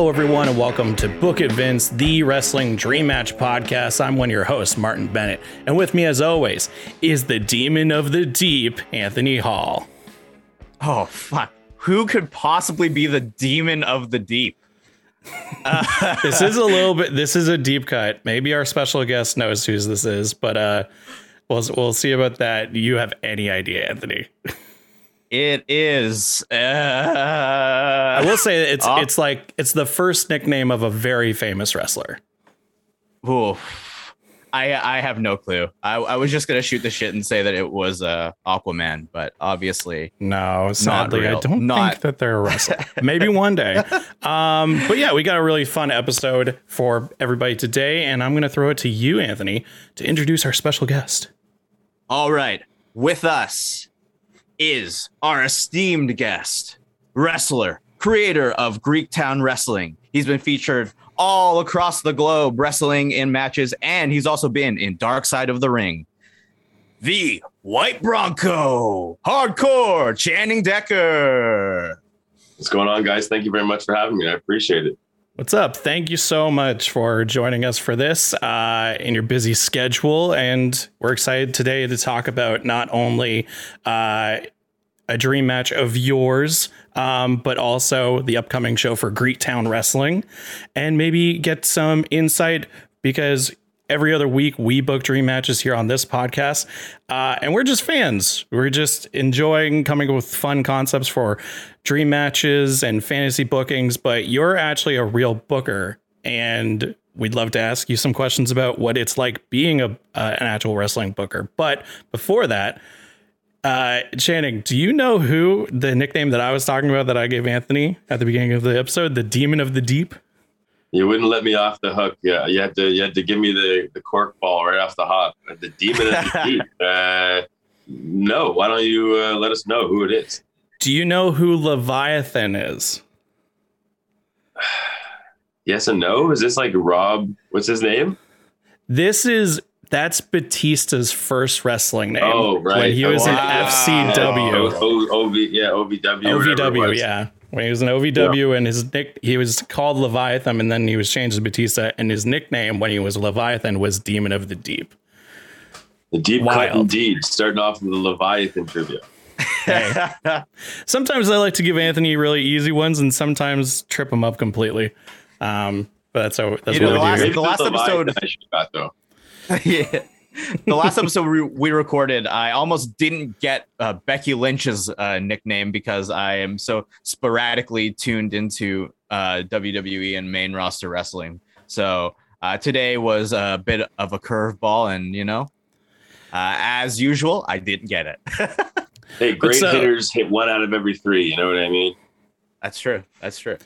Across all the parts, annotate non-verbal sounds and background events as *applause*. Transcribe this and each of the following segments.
Hello, everyone, and welcome to Book It Vince, the Wrestling Dream Match podcast. I'm one of your hosts, Martin Bennett, and with me, as always, is the Demon of the Deep, Anthony Hall. Oh fuck! Who could possibly be the demon of the deep? *laughs* this is a little bit. This is a deep cut. Maybe our special guest knows who this is, but uh, we'll we'll see about that. Do you have any idea, Anthony? *laughs* It is. Uh, I will say it's it's like it's the first nickname of a very famous wrestler. Oof. I I have no clue. I, I was just gonna shoot the shit and say that it was uh, Aquaman, but obviously no. Sadly, I don't not. think that they're a wrestler. Maybe one day. *laughs* Um, but yeah, we got a really fun episode for everybody today, and I'm gonna throw it to you, Anthony, to introduce our special guest. All right, with us is our esteemed guest, wrestler, creator of Greektown Wrestling. He's been featured all across the globe wrestling in matches, and he's also been in Dark Side of the Ring. The White Bronco, hardcore Channing Decker. What's going on, guys? Thank you very much for having me. I appreciate it. What's up? Thank you so much for joining us for this uh, in your busy schedule. And we're excited today to talk about not only uh, a dream match of yours, um, but also the upcoming show for Greektown Wrestling, and maybe get some insight because every other week we book dream matches here on this podcast. Uh, and we're just fans. We're just enjoying coming up with fun concepts for dream matches and fantasy bookings. But you're actually a real booker. And we'd love to ask you some questions about what it's like being a uh, an actual wrestling booker. But before that uh, Channing, do you know who the nickname that I was talking about that I gave Anthony at the beginning of the episode, the Demon of the Deep? You wouldn't let me off the hook. Yeah, you had to. You had to give me the the cork ball right off the hop. The Demon of the Deep. *laughs* Uh, no, why don't you uh, let us know who it is? Do you know who Leviathan is? yes and no. Is this like Rob? What's his name? This is that's Batista's first wrestling name. Oh, right. When he was wow. in FCW. Oh, o- o- yeah, OVW. OVW, yeah. When he was in OVW yeah. and his nick, he was called Leviathan, and then he was changed to Batista, and his nickname when he was Leviathan was Demon of the Deep. The deep Wild. cut indeed. Starting off with the Leviathan trivia. hey. *laughs* Sometimes I like to give Anthony really easy ones, and sometimes trip him up completely. Um, but that's how that's you what know, we the do. Last, the last episode I got though. *laughs* yeah. The last episode we, we, recorded, I almost didn't get uh, Becky Lynch's uh, nickname because I am so sporadically tuned into uh, WWE and main roster wrestling. So uh, today was a bit of a curveball, and you know, uh, as usual, I didn't get it. *laughs* hey, great uh, hitters hit one out of every three. You know what I mean? That's true. That's true.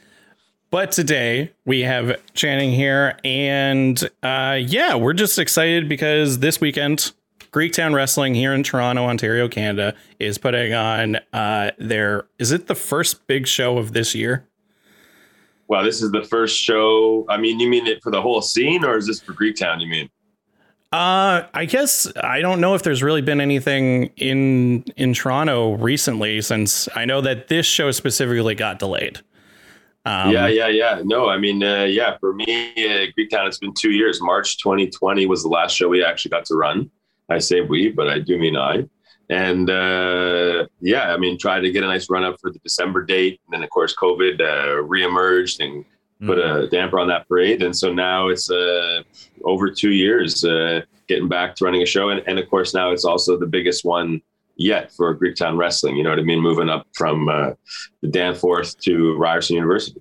But today we have Channing here, and uh, yeah, we're just excited because this weekend, Greektown Wrestling here in Toronto, Ontario, Canada, is putting on uh, their. Is it the first big show of this year? Wow, this is the first show. I mean, you mean it for the whole scene, or is this for Greektown? You mean? Uh, I guess I don't know if there's really been anything in in Toronto recently, since I know that this show specifically got delayed. Um, yeah, yeah, yeah. No, I mean, uh, yeah, for me, uh, Greektown, it's been two years. March 2020 was the last show we actually got to run. I say we, but I do mean I. And uh, yeah, I mean, try to get a nice run up for the December date. And then, of course, COVID uh, reemerged and mm-hmm. put a damper on that parade. And so now it's uh, over two years uh, getting back to running a show. And, and of course, now it's also the biggest one yet for Greektown Wrestling. You know what I mean? Moving up from uh, the Danforth to Ryerson University.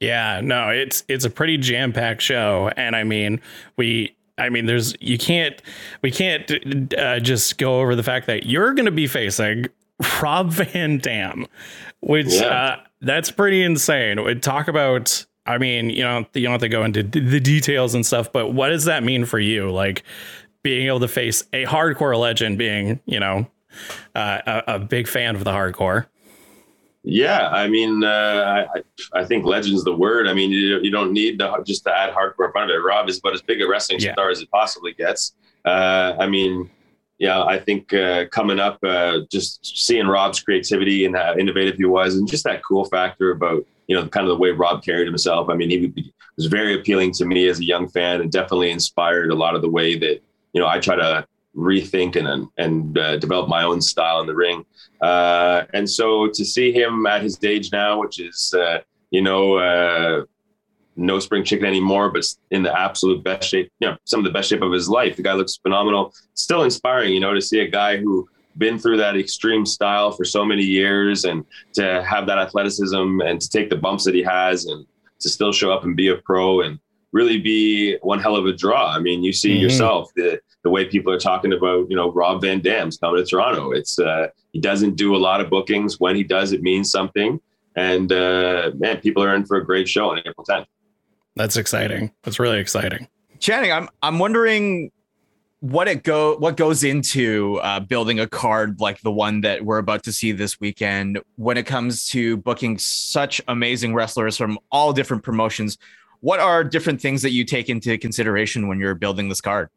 Yeah, no, it's it's a pretty jam packed show, and I mean, we, I mean, there's you can't we can't uh, just go over the fact that you're going to be facing Rob Van Dam, which yeah. uh, that's pretty insane. We talk about. I mean, you know, you don't have to go into the details and stuff, but what does that mean for you? Like being able to face a hardcore legend, being you know uh, a, a, big fan of the hardcore. Yeah, I mean, uh, I, I think legend's the word. I mean, you, you don't need to just to add hardcore in front of it. Rob is about as big a wrestling yeah. star as it possibly gets. Uh, I mean, yeah, I think uh, coming up, uh, just seeing Rob's creativity and how innovative he was, and just that cool factor about you know, kind of the way Rob carried himself. I mean, he was very appealing to me as a young fan and definitely inspired a lot of the way that, you know, I try to rethink and and uh, develop my own style in the ring. Uh, and so to see him at his age now, which is, uh, you know, uh, no spring chicken anymore, but in the absolute best shape, you know, some of the best shape of his life. The guy looks phenomenal. Still inspiring, you know, to see a guy who been through that extreme style for so many years and to have that athleticism and to take the bumps that he has and to still show up and be a pro and really be one hell of a draw. I mean, you see mm-hmm. yourself the the way people are talking about, you know, Rob Van Dam's coming to Toronto. It's uh, he doesn't do a lot of bookings. When he does, it means something. And uh, man, people are in for a great show on April 10th. That's exciting. That's really exciting. Channing, I'm I'm wondering what it go what goes into uh, building a card like the one that we're about to see this weekend when it comes to booking such amazing wrestlers from all different promotions what are different things that you take into consideration when you're building this card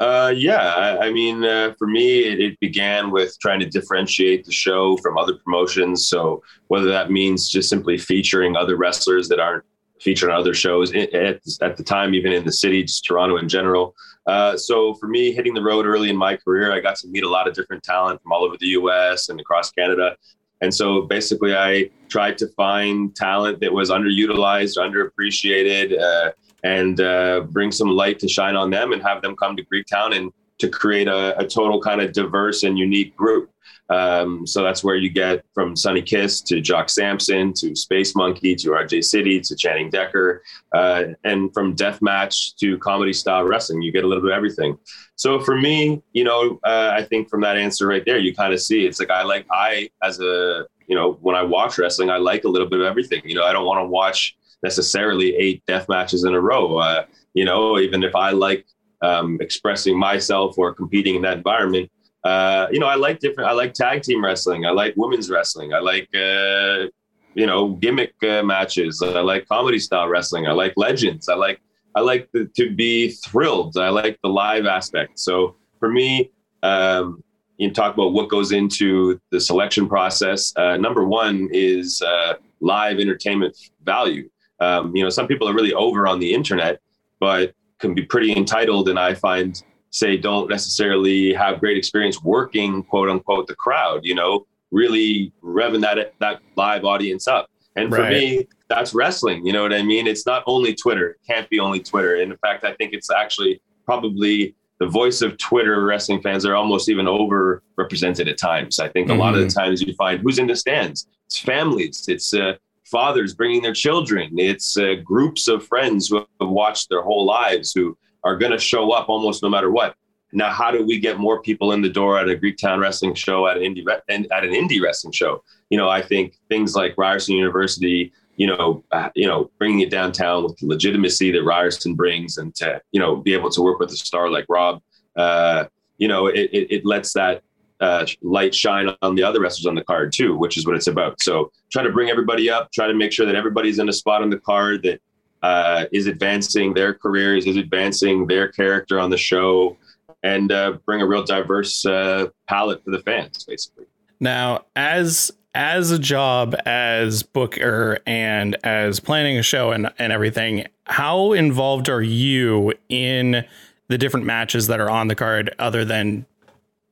uh, yeah, I, I mean, uh, for me, it, it, began with trying to differentiate the show from other promotions. So whether that means just simply featuring other wrestlers that aren't featured on other shows at, at the time, even in the city, just Toronto in general. Uh, so for me, hitting the road early in my career, I got to meet a lot of different talent from all over the U.S. and across Canada. And so basically, I tried to find talent that was underutilized, underappreciated, uh, and uh, bring some light to shine on them and have them come to Greektown and to create a, a total kind of diverse and unique group. Um, so that's where you get from Sonny Kiss to Jock Sampson to Space Monkey to RJ City to Channing Decker, uh, and from death match to comedy style wrestling, you get a little bit of everything. So for me, you know, uh, I think from that answer right there, you kind of see it's like I like I as a you know when I watch wrestling, I like a little bit of everything. You know, I don't want to watch necessarily eight death matches in a row. Uh, you know, even if I like um, expressing myself or competing in that environment uh, you know, I like different. I like tag team wrestling. I like women's wrestling. I like uh, you know gimmick uh, matches. I like comedy style wrestling. I like legends. I like I like the, to be thrilled. I like the live aspect. So for me, um, you talk about what goes into the selection process. Uh, number one is uh, live entertainment value. Um, you know, some people are really over on the internet, but can be pretty entitled, and I find say don't necessarily have great experience working quote unquote the crowd you know really revving that that live audience up. And for right. me that's wrestling you know what i mean? It's not only twitter. It can't be only twitter. And in fact i think it's actually probably the voice of twitter wrestling fans are almost even over represented at times. I think mm-hmm. a lot of the mm-hmm. times you find who's in the stands? It's families. It's uh, fathers bringing their children. It's uh, groups of friends who have watched their whole lives who are going to show up almost no matter what. Now, how do we get more people in the door at a Greektown wrestling show, at an indie at an indie wrestling show? You know, I think things like Ryerson University, you know, uh, you know, bringing it downtown with the legitimacy that Ryerson brings, and to you know be able to work with a star like Rob, uh, you know, it, it, it lets that uh, light shine on the other wrestlers on the card too, which is what it's about. So try to bring everybody up, try to make sure that everybody's in a spot on the card that uh, is advancing their careers, is advancing their character on the show, and uh, bring a real diverse uh, palette for the fans, basically. Now, as as a job as booker and as planning a show and, and everything, how involved are you in the different matches that are on the card other than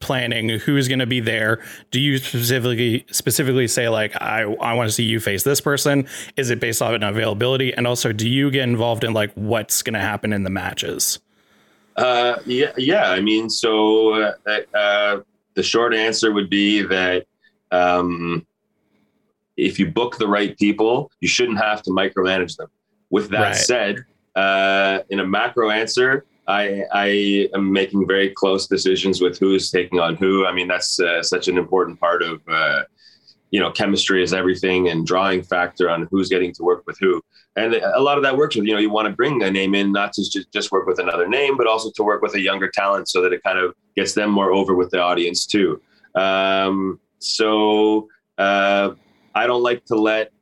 planning who's going to be there. Do you specifically specifically say like i i want to see you face this person? Is it based off of availability? And also do you get involved in like what's going to happen in the matches? Uh yeah yeah i mean so uh, uh, the short answer would be that um if you book the right people you shouldn't have to micromanage them. With that right. said uh in a macro answer I, I am making very close decisions with who's taking on who. I mean, that's uh, such an important part of, uh, you know, chemistry is everything and drawing factor on who's getting to work with who. And a lot of that works with, you know, you want to bring a name in, not to just, just work with another name, but also to work with a younger talent so that it kind of gets them more over with the audience too. Um, so uh, I don't like to let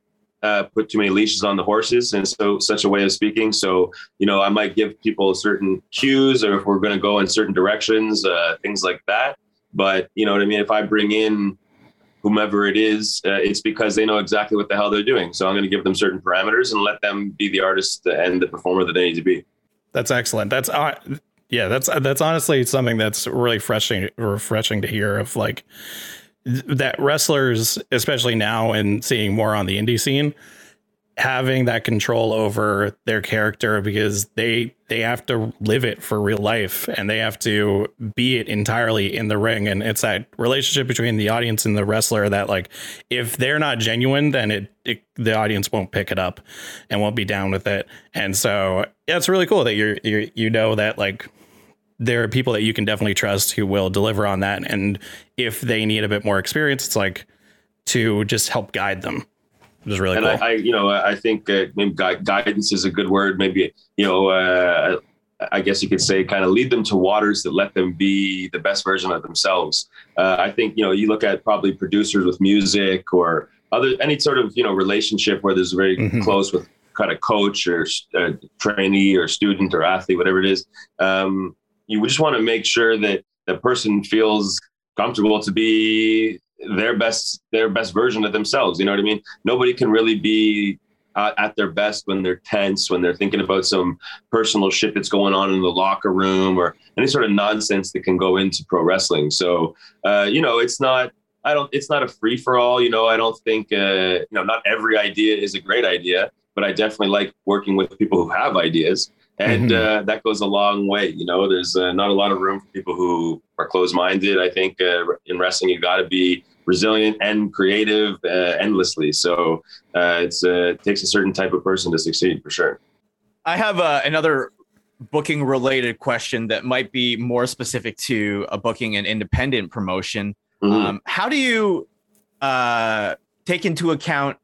uh, put too many leashes on the horses and so such a way of speaking so you know i might give people certain cues or if we're going to go in certain directions uh, things like that but you know what i mean if i bring in whomever it is, uh, it's because they know exactly what the hell they're doing. So I'm going to give them certain parameters and let them be the artist and the performer that they need to be. That's excellent. That's uh, yeah. That's that's honestly something that's really refreshing refreshing to hear. Of like that wrestlers, especially now and seeing more on the indie scene, having that control over their character because they they have to live it for real life and they have to be it entirely in the ring. And it's that relationship between the audience and the wrestler that like if they're not genuine then it, it the audience won't pick it up and won't be down with it. And so yeah, it's really cool that you're, you're you know that like there are people that you can definitely trust who will deliver on that and if they need a bit more experience it's like to just help guide them it was really and cool. I, I, you know, I think uh, maybe guidance is a good word. Maybe, you know, uh, I guess you could say kind of lead them to waters that let them be the best version of themselves. Uh, I think, you know, you look at probably producers with music or other, any sort of, you know, relationship where there's very mm-hmm. close with kind of coach or uh, trainee or student or athlete, whatever it is. Um, you just want to make sure that the person feels comfortable to be their best their best version of themselves you know what i mean? Nobody can really be uh, at their best when they're tense when they're thinking about some personal shit that's going on in the locker room or any sort of nonsense that can go into pro wrestling. So uh, you know it's not i don't it's not a free for all you know? I don't think uh, you know not every idea is a great idea but i definitely like working with people who have ideas and mm-hmm. uh, that goes a long way. You know, there's uh, not a lot of room for people who are closed-minded. I think uh, in wrestling, you've got to be resilient and creative uh, endlessly. So uh, it's uh, it takes a certain type of person to succeed for sure. I have another booking related question that might be more specific to a booking and independent promotion. Mm-hmm. Um, how do you take into account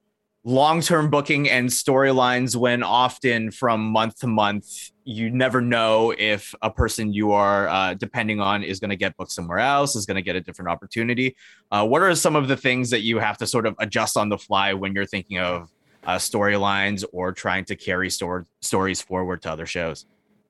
long-term booking and storylines when often from month to month you never know if a person you are uh, depending on is going to get booked somewhere else is going to get a different opportunity. Uh, what are some of the things that you have to sort of adjust on the fly when you're thinking of uh, storylines or trying to carry store- stories forward to other shows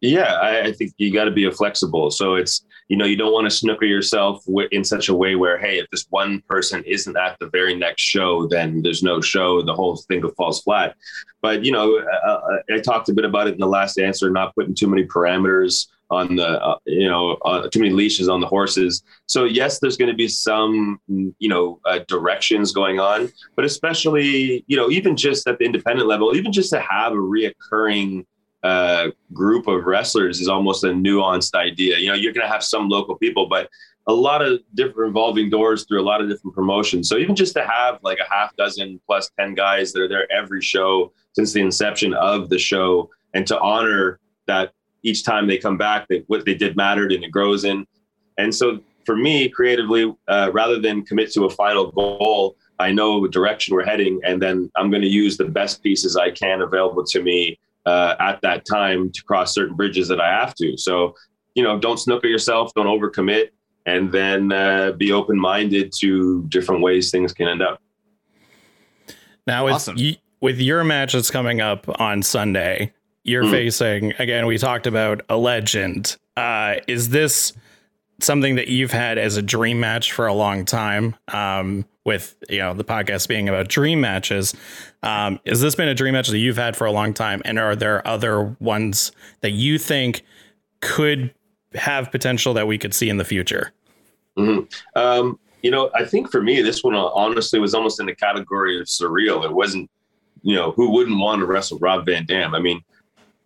yeah, I, I think you got to be flexible. So it's you know you don't want to snooker yourself in such a way where hey, if this one person isn't at the very next show, then there's no show. The whole thing falls flat. But you know, uh, uh, I talked a bit about it in the last answer, not putting too many parameters on the uh, you know uh, too many leashes on the horses so yes there's going to be some you know uh, directions going on but especially you know even just at the independent level even just to have a reoccurring uh, group of wrestlers is almost a nuanced idea. You know, you're going to have some local people, but a lot of different revolving doors through a lot of different promotions. So even just to have like a half dozen plus 10 guys that are there every show since the inception of the show and to honor that each time they come back, that what they did mattered and it grows in. And so for me, creatively, uh, rather than commit to a final goal, I know the direction we're heading, and then I'm going to use the best pieces I can available to me uh, at that time to cross certain bridges that I have to. So, you know, don't snooker yourself, don't overcommit, and then uh, be open minded to different ways things can end up. Now, with, awesome. y- with your match that's coming up on Sunday, you're mm. facing, again, we talked about a legend. Uh, is this something that you've had as a dream match for a long time? Um, with you know the podcast being about dream matches. Um, has this been a dream match that you've had for a long time, and are there other ones that you think could have potential that we could see in the future? Mm-hmm. Um, you know, I think for me, this one honestly was almost in the category of surreal. It wasn't, you know, who wouldn't want to wrestle Rob Van Dam? I mean,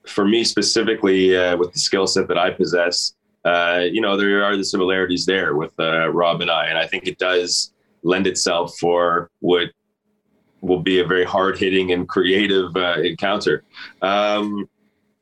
for me specifically, uh, with the skill set that I possess, uh, you know, there are the similarities there with uh, Rob and I, and I think it does lend itself for what will be a very hard hitting and creative uh, encounter. Um,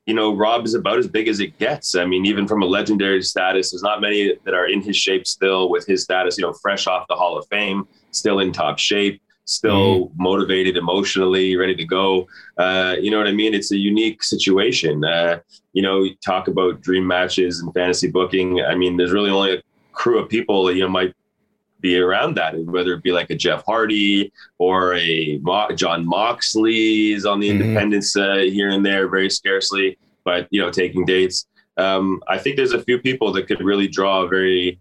you know, Rob is about as big as it gets. I mean, even from a legendary status, there's not many that are in his shape still with his status, you know, fresh off the Hall of Fame, still in top shape, still mm. motivated emotionally, ready to go. Uh, you know what I mean? It's a unique situation. Uh, you know, talk about dream matches and fantasy booking. I mean, there's really only a crew of people that you know might be around that, whether it be like a Jeff Hardy or a Mo- Jon Moxley's on the mm-hmm. independents uh, here and there, very scarcely, but you know, taking dates. Um, I think there's a few people that could really draw a very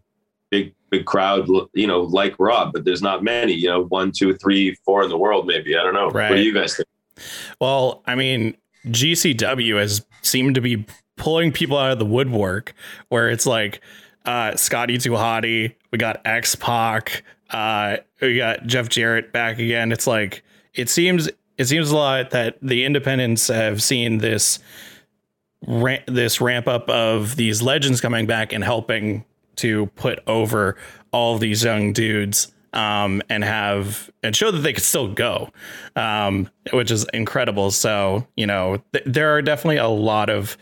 big, big crowd, you know, like Rob, but there's not many, you know, one, two, three, four in the world, maybe. I don't know. Right. What do you guys think? Well, I mean, GCW has seemed to be pulling people out of the woodwork where it's like uh, Scotty 2 Hotty, we got X Pac, uh, we got Jeff Jarrett back again. It's like it seems it seems a lot that the independents have seen this this ramp up of these legends coming back and helping to put over all these young dudes um, and have and show that they could still go, um, which is incredible. So you know, th- there are definitely a lot of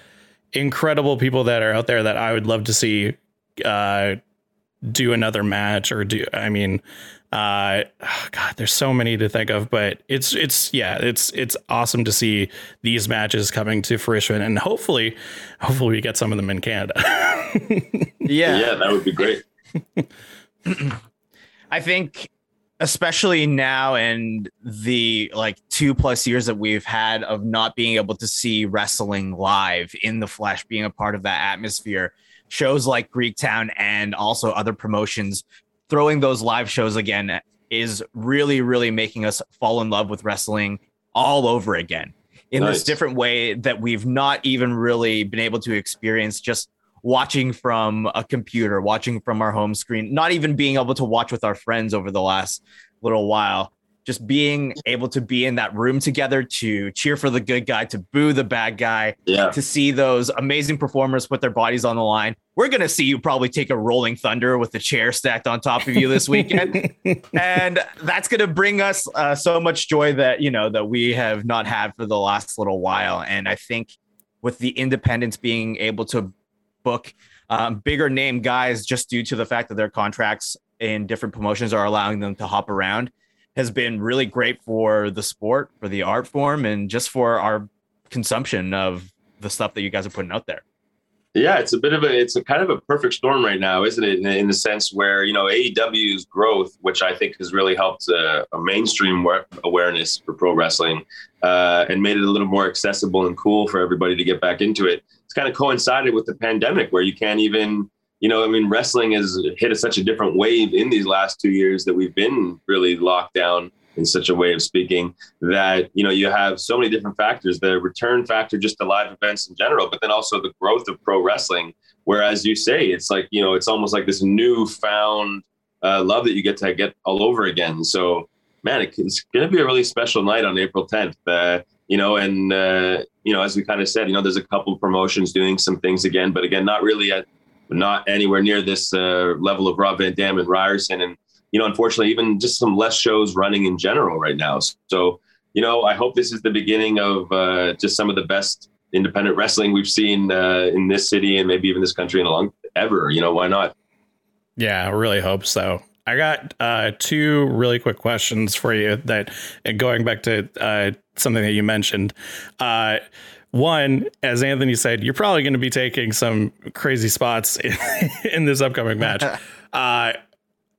incredible people that are out there that I would love to see uh, do another match or do. I mean, uh, oh God, there's so many to think of, but it's it's yeah, it's it's awesome to see these matches coming to fruition, and hopefully, hopefully we get some of them in Canada. *laughs* yeah, yeah, that would be great. I think especially now and the like two plus years that we've had of not being able to see wrestling live in the flesh being a part of that atmosphere shows like greektown and also other promotions throwing those live shows again is really, really making us fall in love with wrestling all over again in nice. this different way that we've not even really been able to experience just watching from a computer, watching from our home screen, not even being able to watch with our friends over the last little while just being able to be in that room together to cheer for the good guy, to boo the bad guy, yeah. to see those amazing performers put their bodies on the line. We're going to see you probably take a rolling thunder with the chair stacked on top of you this weekend. *laughs* and that's going to bring us uh, so much joy that, you know, that we have not had for the last little while. And I think with the independents being able to book um, bigger name guys just due to the fact that their contracts in different promotions are allowing them to hop around has been really great for the sport, for the art form, and just for our consumption of the stuff that you guys are putting out there. Yeah, it's a bit of a it's a kind of a perfect storm right now, isn't it? In, in the sense where you know AEW's growth, which I think has really helped uh, a mainstream awareness for pro wrestling, uh, and made it a little more accessible and cool for everybody to get back into it. It's kind of coincided with the pandemic, where you can't even you know, I mean, wrestling has hit a, such a different wave in these last two years that we've been really locked down in such a way of speaking that you know you have so many different factors the return factor just to live events in general but then also the growth of pro wrestling whereas you say it's like you know it's almost like this newfound uh, love that you get to get all over again. So man it's going to be a really special night on april 10th uh, you know and uh, you know as we kind of said you know there's a couple promotions doing some things again but again not really at not anywhere near this uh, level of Rob Van Dam and Ryerson. And, you know, unfortunately, even just some less shows running in general right now. So, you know, I hope this is the beginning of uh, just some of the best independent wrestling we've seen uh, in this city and maybe even this country in a long ever. You know, why not? Yeah, I really hope so. I got uh, two really quick questions for you that, going back to uh, something that you mentioned. Uh, one, as Anthony said, you're probably going to be taking some crazy spots in, *laughs* in this upcoming match. *laughs* uh,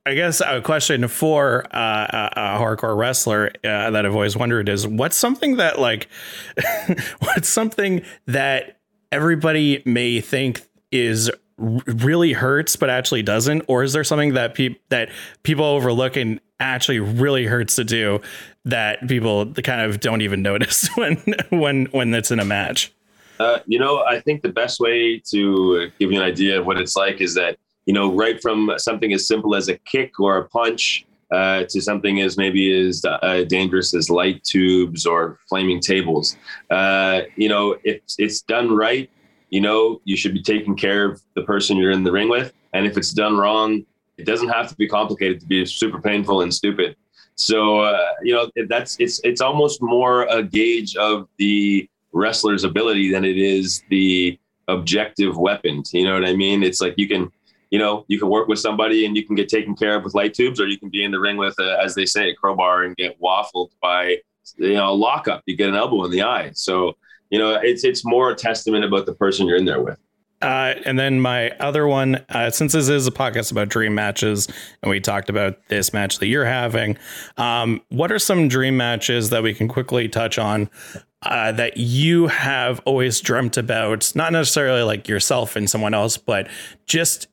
I guess a question for uh, a, a, hardcore wrestler uh, that I've always wondered is what's something that like *laughs* what's something that everybody may think is really hurts but actually doesn't or is there something that people that people overlook and actually really hurts to do that people kind of don't even notice *laughs* when when when it's in a match uh, you know i think the best way to give you an idea of what it's like is that you know right from something as simple as a kick or a punch uh, to something as maybe as uh, dangerous as light tubes or flaming tables. Uh, you know, if it's done right, you know you should be taking care of the person you're in the ring with. And if it's done wrong it doesn't have to be complicated to be super painful and stupid. So uh, you know that's it's it's almost more a gauge of the wrestler's ability than it is the objective weapon. You know what i mean? It's like you can you know you can work with somebody and you can get taken care of with light tubes or you can be in the ring with a, as they say a crowbar and get waffled by you know a lockup. You get an elbow in the eye. So you know, it's it's more a testament about the person you're in there with. Uh, and then my other one, uh, since this is a podcast about dream matches, and we talked about this match that you're having, um, what are some dream matches that we can quickly touch on uh, that you have always dreamt about? Not necessarily like yourself and someone else, but just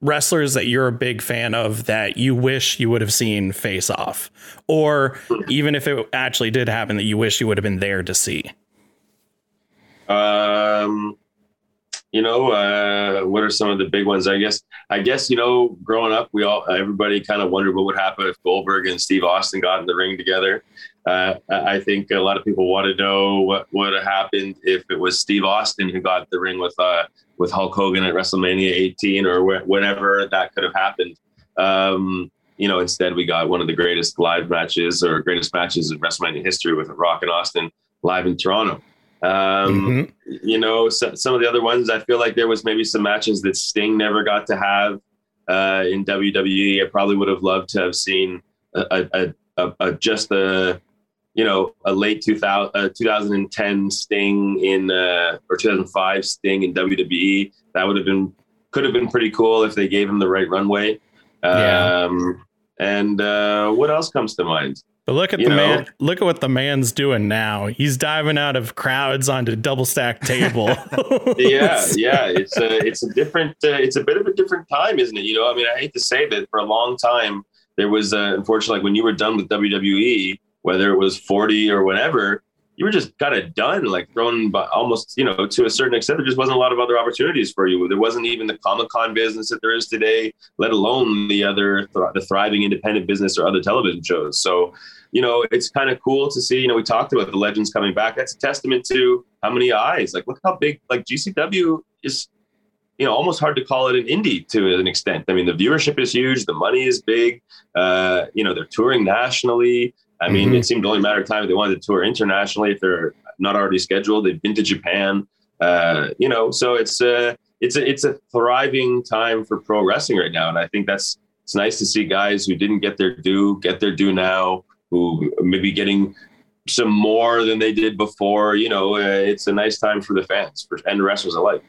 wrestlers that you're a big fan of that you wish you would have seen face off, or even if it actually did happen, that you wish you would have been there to see? Um, you know, uh, what are some of the big ones? I guess, I guess, you know, growing up, we all, everybody kind of wondered what would happen if Goldberg and Steve Austin got in the ring together. Uh, I think a lot of people want to know what would have happened if it was Steve Austin who got the ring with uh, with Hulk Hogan at WrestleMania 18 or wh- whenever that could have happened. Um, you know, instead we got one of the greatest live matches or greatest matches in WrestleMania history with Rock and Austin live in Toronto. Um, mm-hmm. You know, so, some of the other ones, I feel like there was maybe some matches that Sting never got to have uh, in WWE. I probably would have loved to have seen a, a, a, a just a you know a late 2000, uh, 2010 Sting in uh, or 2005 Sting in WWE. That would have been could have been pretty cool if they gave him the right runway. Um, yeah. And uh, what else comes to mind? But look at you the know, man. Look at what the man's doing now. He's diving out of crowds onto double stack table. *laughs* yeah, yeah. It's a it's a different. Uh, it's a bit of a different time, isn't it? You know, I mean, I hate to say that for a long time there was, uh, unfortunately, like when you were done with WWE, whether it was forty or whatever, you were just kind of done, like thrown by almost, you know, to a certain extent. There just wasn't a lot of other opportunities for you. There wasn't even the Comic Con business that there is today, let alone the other the thriving independent business or other television shows. So you know, it's kind of cool to see. You know, we talked about the legends coming back. That's a testament to how many eyes. Like, look how big. Like GCW is, you know, almost hard to call it an indie to an extent. I mean, the viewership is huge. The money is big. Uh, you know, they're touring nationally. I mean, mm-hmm. it seemed only a matter of time if they wanted to tour internationally if they're not already scheduled. They've been to Japan. Uh, you know, so it's a it's a it's a thriving time for pro wrestling right now, and I think that's it's nice to see guys who didn't get their due get their due now who maybe getting some more than they did before. You know, uh, it's a nice time for the fans for, and wrestlers alike.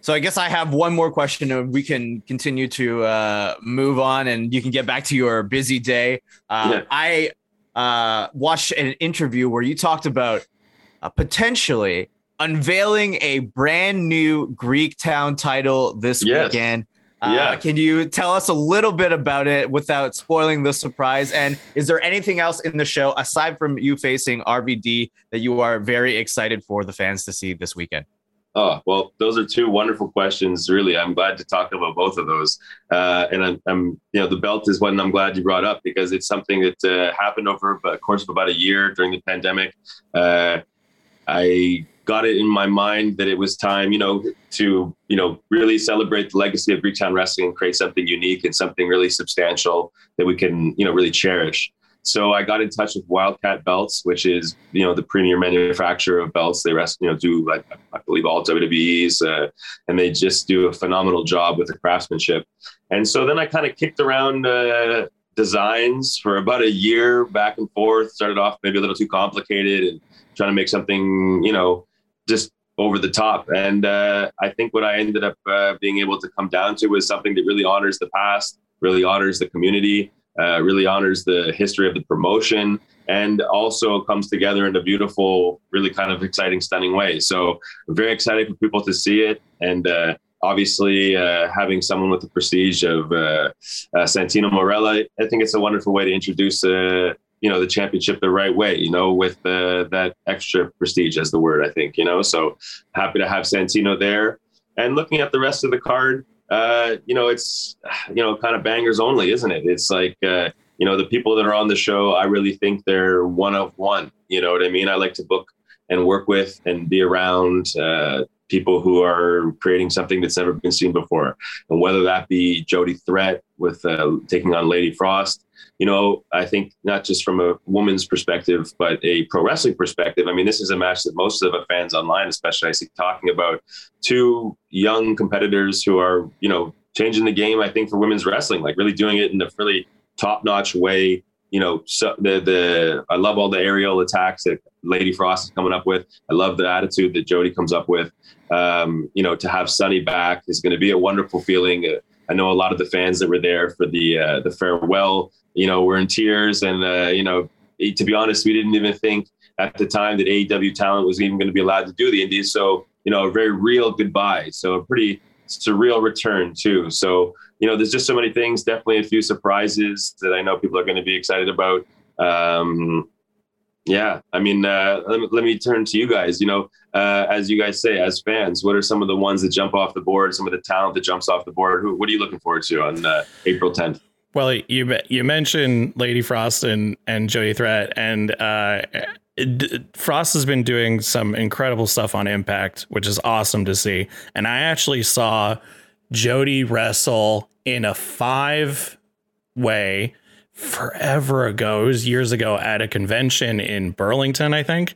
So I guess I have one more question, and we can continue to uh, move on, and you can get back to your busy day. Uh, yeah. I uh, watched an interview where you talked about uh, potentially unveiling a brand new Greektown title this yes. weekend. Uh, yeah. Can you tell us a little bit about it without spoiling the surprise? And is there anything else in the show aside from you facing RVD that you are very excited for the fans to see this weekend? Oh, well, those are two wonderful questions. Really, I'm glad to talk about both of those. Uh, and I'm, I'm, you know, the belt is one I'm glad you brought up because it's something that uh, happened over a course of about a year during the pandemic. Uh, I got it in my mind that it was time, you know, to, you know, really celebrate the legacy of Greektown Wrestling and create something unique and something really substantial that we can, you know, really cherish. So I got in touch with Wildcat Belts, which is, you know, the premier manufacturer of belts. They rest, you know, do like I believe all WWE's, uh, and they just do a phenomenal job with the craftsmanship. And so then I kind of kicked around uh, designs for about a year, back and forth. Started off maybe a little too complicated and trying to make something, you know, just over the top. And uh, I think what I ended up uh, being able to come down to was something that really honors the past, really honors the community, uh, really honors the history of the promotion, and also comes together in a beautiful, really kind of exciting, stunning way. So I'm very excited for people to see it. And uh, obviously, uh, having someone with the prestige of uh, Santino Marella, I think it's a wonderful way to introduce you know the championship the right way you know with uh, that extra prestige as the word i think you know so happy to have santino there and looking at the rest of the card uh, you know it's you know kind of bangers only isn't it? It's like uh, you know the people that are on the show i really think they're one of one you know what i mean? I like to book and work with and be around uh, people who are creating something that's never been seen before. And whether that be jody threat with uh, taking on lady frost you know, I think not just from a woman's perspective, but a pro wrestling perspective. I mean, this is a match that most of the fans online, especially, I see talking about two young competitors who are, you know, changing the game. I think for women's wrestling, like really doing it in a really top notch way. You know, so the the I love all the aerial attacks that Lady Frost is coming up with. I love the attitude that Jody comes up with. Um, you know, to have Sonny back is going to be a wonderful feeling. Uh, I know a lot of the fans that were there for the uh, the farewell you know, we're in tears. And, uh, you know, to be honest, we didn't even think at the time that AEW talent was even going to be allowed to do the indies. So, you know, a very real goodbye. So a pretty, surreal return too. So you know, there's just so many things. Definitely a few surprises that I know people are going to be excited about. Um, yeah, I mean, uh, let, me, let me turn to you guys. You know, uh, as you guys say, as fans, what are some of the ones that jump off the board? Some of the talent that jumps off the board. Who, what are you looking forward to on uh, April 10th? Well, you you mentioned Lady Frost and and Jody Threat, and uh, Frost has been doing some incredible stuff on Impact, which is awesome to see. And I actually saw Jody wrestle in a five way forever ago. It was years ago at a convention in Burlington, I think.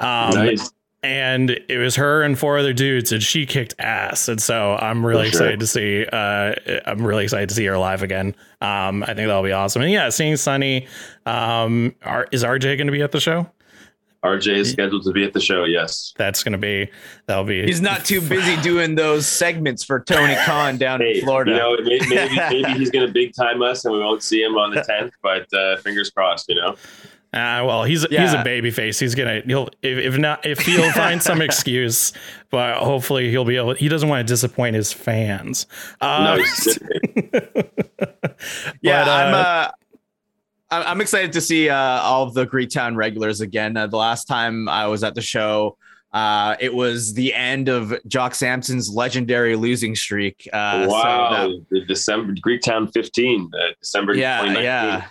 Um, nice. and it was her and four other dudes and she kicked ass. And so i'm really excited to see uh, i'm really excited to see her live again. Um, i think that'll be awesome. And yeah seeing Sonny um, are, is rj going to be at the show RJ is scheduled to be at the show. Yes, that's going to be that'll be. He's not too *laughs* busy doing those segments for Tony *laughs* Khan down hey, in Florida. You know, maybe maybe, *laughs* maybe he's going to big time us, and we won't see him on the tenth. But uh, fingers crossed. You know. Uh, well, he's yeah. he's a baby face. He's gonna he'll if, if not if he'll find some excuse, but hopefully he'll be able. He doesn't want to disappoint his fans. Uh, no, yeah, but, I'm. Uh, uh I'm excited to see uh, all of the Greektown regulars again. Uh, the last time I was at the show, uh, it was the end of Jock Sampson's legendary losing streak. Uh, wow, so that, the December Greektown 15, uh, December. Yeah, yeah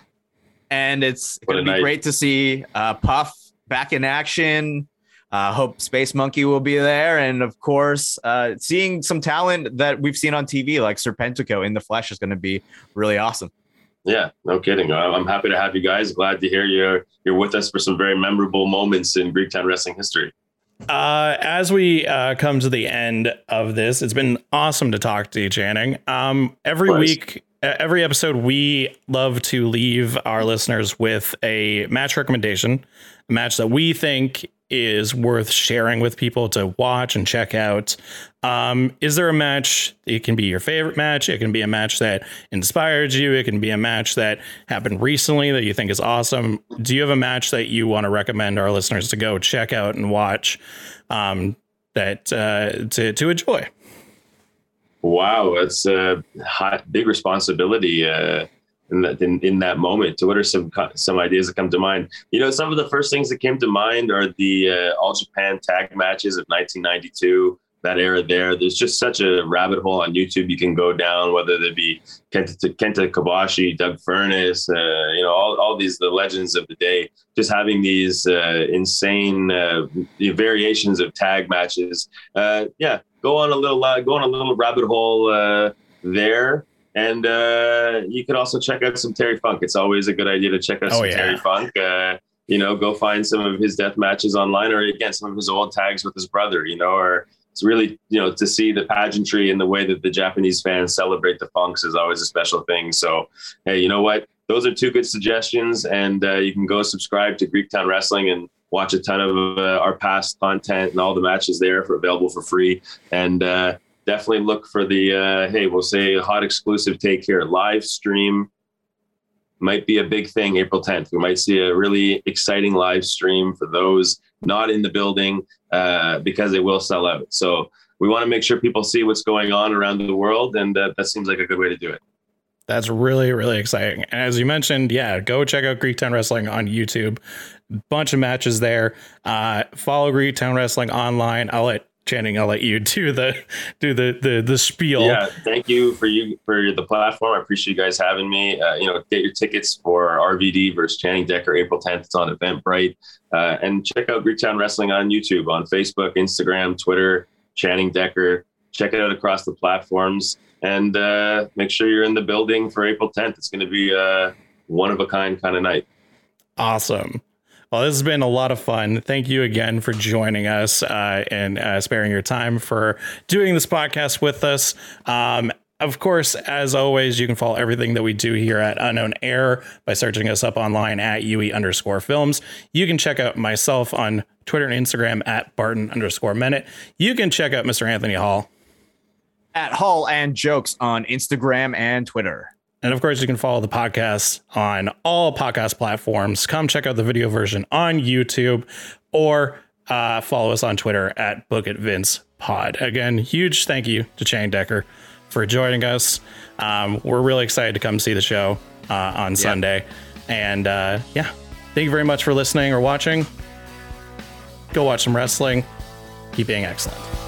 and it's going to be great to see uh, Puff back in action. Uh, hope Space Monkey will be there, and of course, uh, seeing some talent that we've seen on TV like Serpentico in the flesh is going to be really awesome. Yeah, no kidding. I'm happy to have you guys. Glad to hear you're you're with us for some very memorable moments in Greektown wrestling history. Uh, as we uh, come to the end of this, it's been awesome to talk to you, Channing. Um, every week every episode we love to leave our listeners with a match recommendation a match that we think is worth sharing with people to watch and check out. Um, is there a match? It can be your favorite match. It can be a match that inspired you. It can be a match that happened recently that you think is awesome. Do you have a match that you want to recommend our listeners to go check out and watch um, that uh, to, to enjoy? Wow, that's a hot, big responsibility uh, in that in, in that moment. So, what are some some ideas that come to mind? You know, some of the first things that came to mind are the uh, All Japan tag matches of 1992. That era there, there's just such a rabbit hole on YouTube you can go down. Whether they be Kenta, Kenta Kobashi, Doug Furnas, uh, you know, all, all these the legends of the day. Just having these uh, insane uh, variations of tag matches. Uh, yeah, go on a little uh, go on a little rabbit hole there. And uh, you can also check out some Terry Funk. It's always a good idea to check out oh, some yeah. Terry Funk. Uh, you know, go find some of his death matches online, or again, some of his old tags with his brother. You know, or it's really you know to see the pageantry and the way that the Japanese fans celebrate the Funks is always a special thing. So, hey, you know what? Those are two good suggestions, and uh, you can go subscribe to Greektown Wrestling and watch a ton of uh, our past content and all the matches there for available for free. And uh, definitely look for the uh, hey, we'll say hot exclusive take here live stream. Might be a big thing April 10th. We might see a really exciting live stream for those not in the building uh, because it will sell out. So we want to make sure people see what's going on around the world, and that seems like a good way to do it. That's really, really exciting. And as you mentioned, yeah, go check out Greektown Wrestling on YouTube. Bunch of matches there. Uh, follow Greektown Wrestling online. I'll let Channing, I'll let you *laughs* do the do the the the spiel. Yeah, thank you for you for the platform. I appreciate you guys having me. Uh, you know, get your tickets for RVD versus Channing Decker April 10th. It's on Eventbrite, uh, and check out Greektown Wrestling on YouTube, on Facebook, Instagram, Twitter. Channing Decker. Check it out across the platforms and uh, make sure you're in the building for April 10th. It's going to be a one of a kind kind of night. Awesome. Well, this has been a lot of fun. Thank you again for joining us uh, and uh, sparing your time for doing this podcast with us. Um, of course, as always, you can follow everything that we do here at Unknown Air by searching us up online at UE underscore films. You can check out myself on Twitter and Instagram at Barton underscore minute. You can check out Mr. Anthony Hall at Hall and Jokes on Instagram and Twitter. And of course, you can follow the podcast on all podcast platforms. Come check out the video version on YouTube or uh, follow us on Twitter at Book It Vince pod. Again, huge thank you to Channing Decker for joining us. Um, we're really excited to come see the show uh, on yeah. Sunday. And uh, yeah, thank you very much for listening or watching. Go watch some wrestling. Keep being excellent.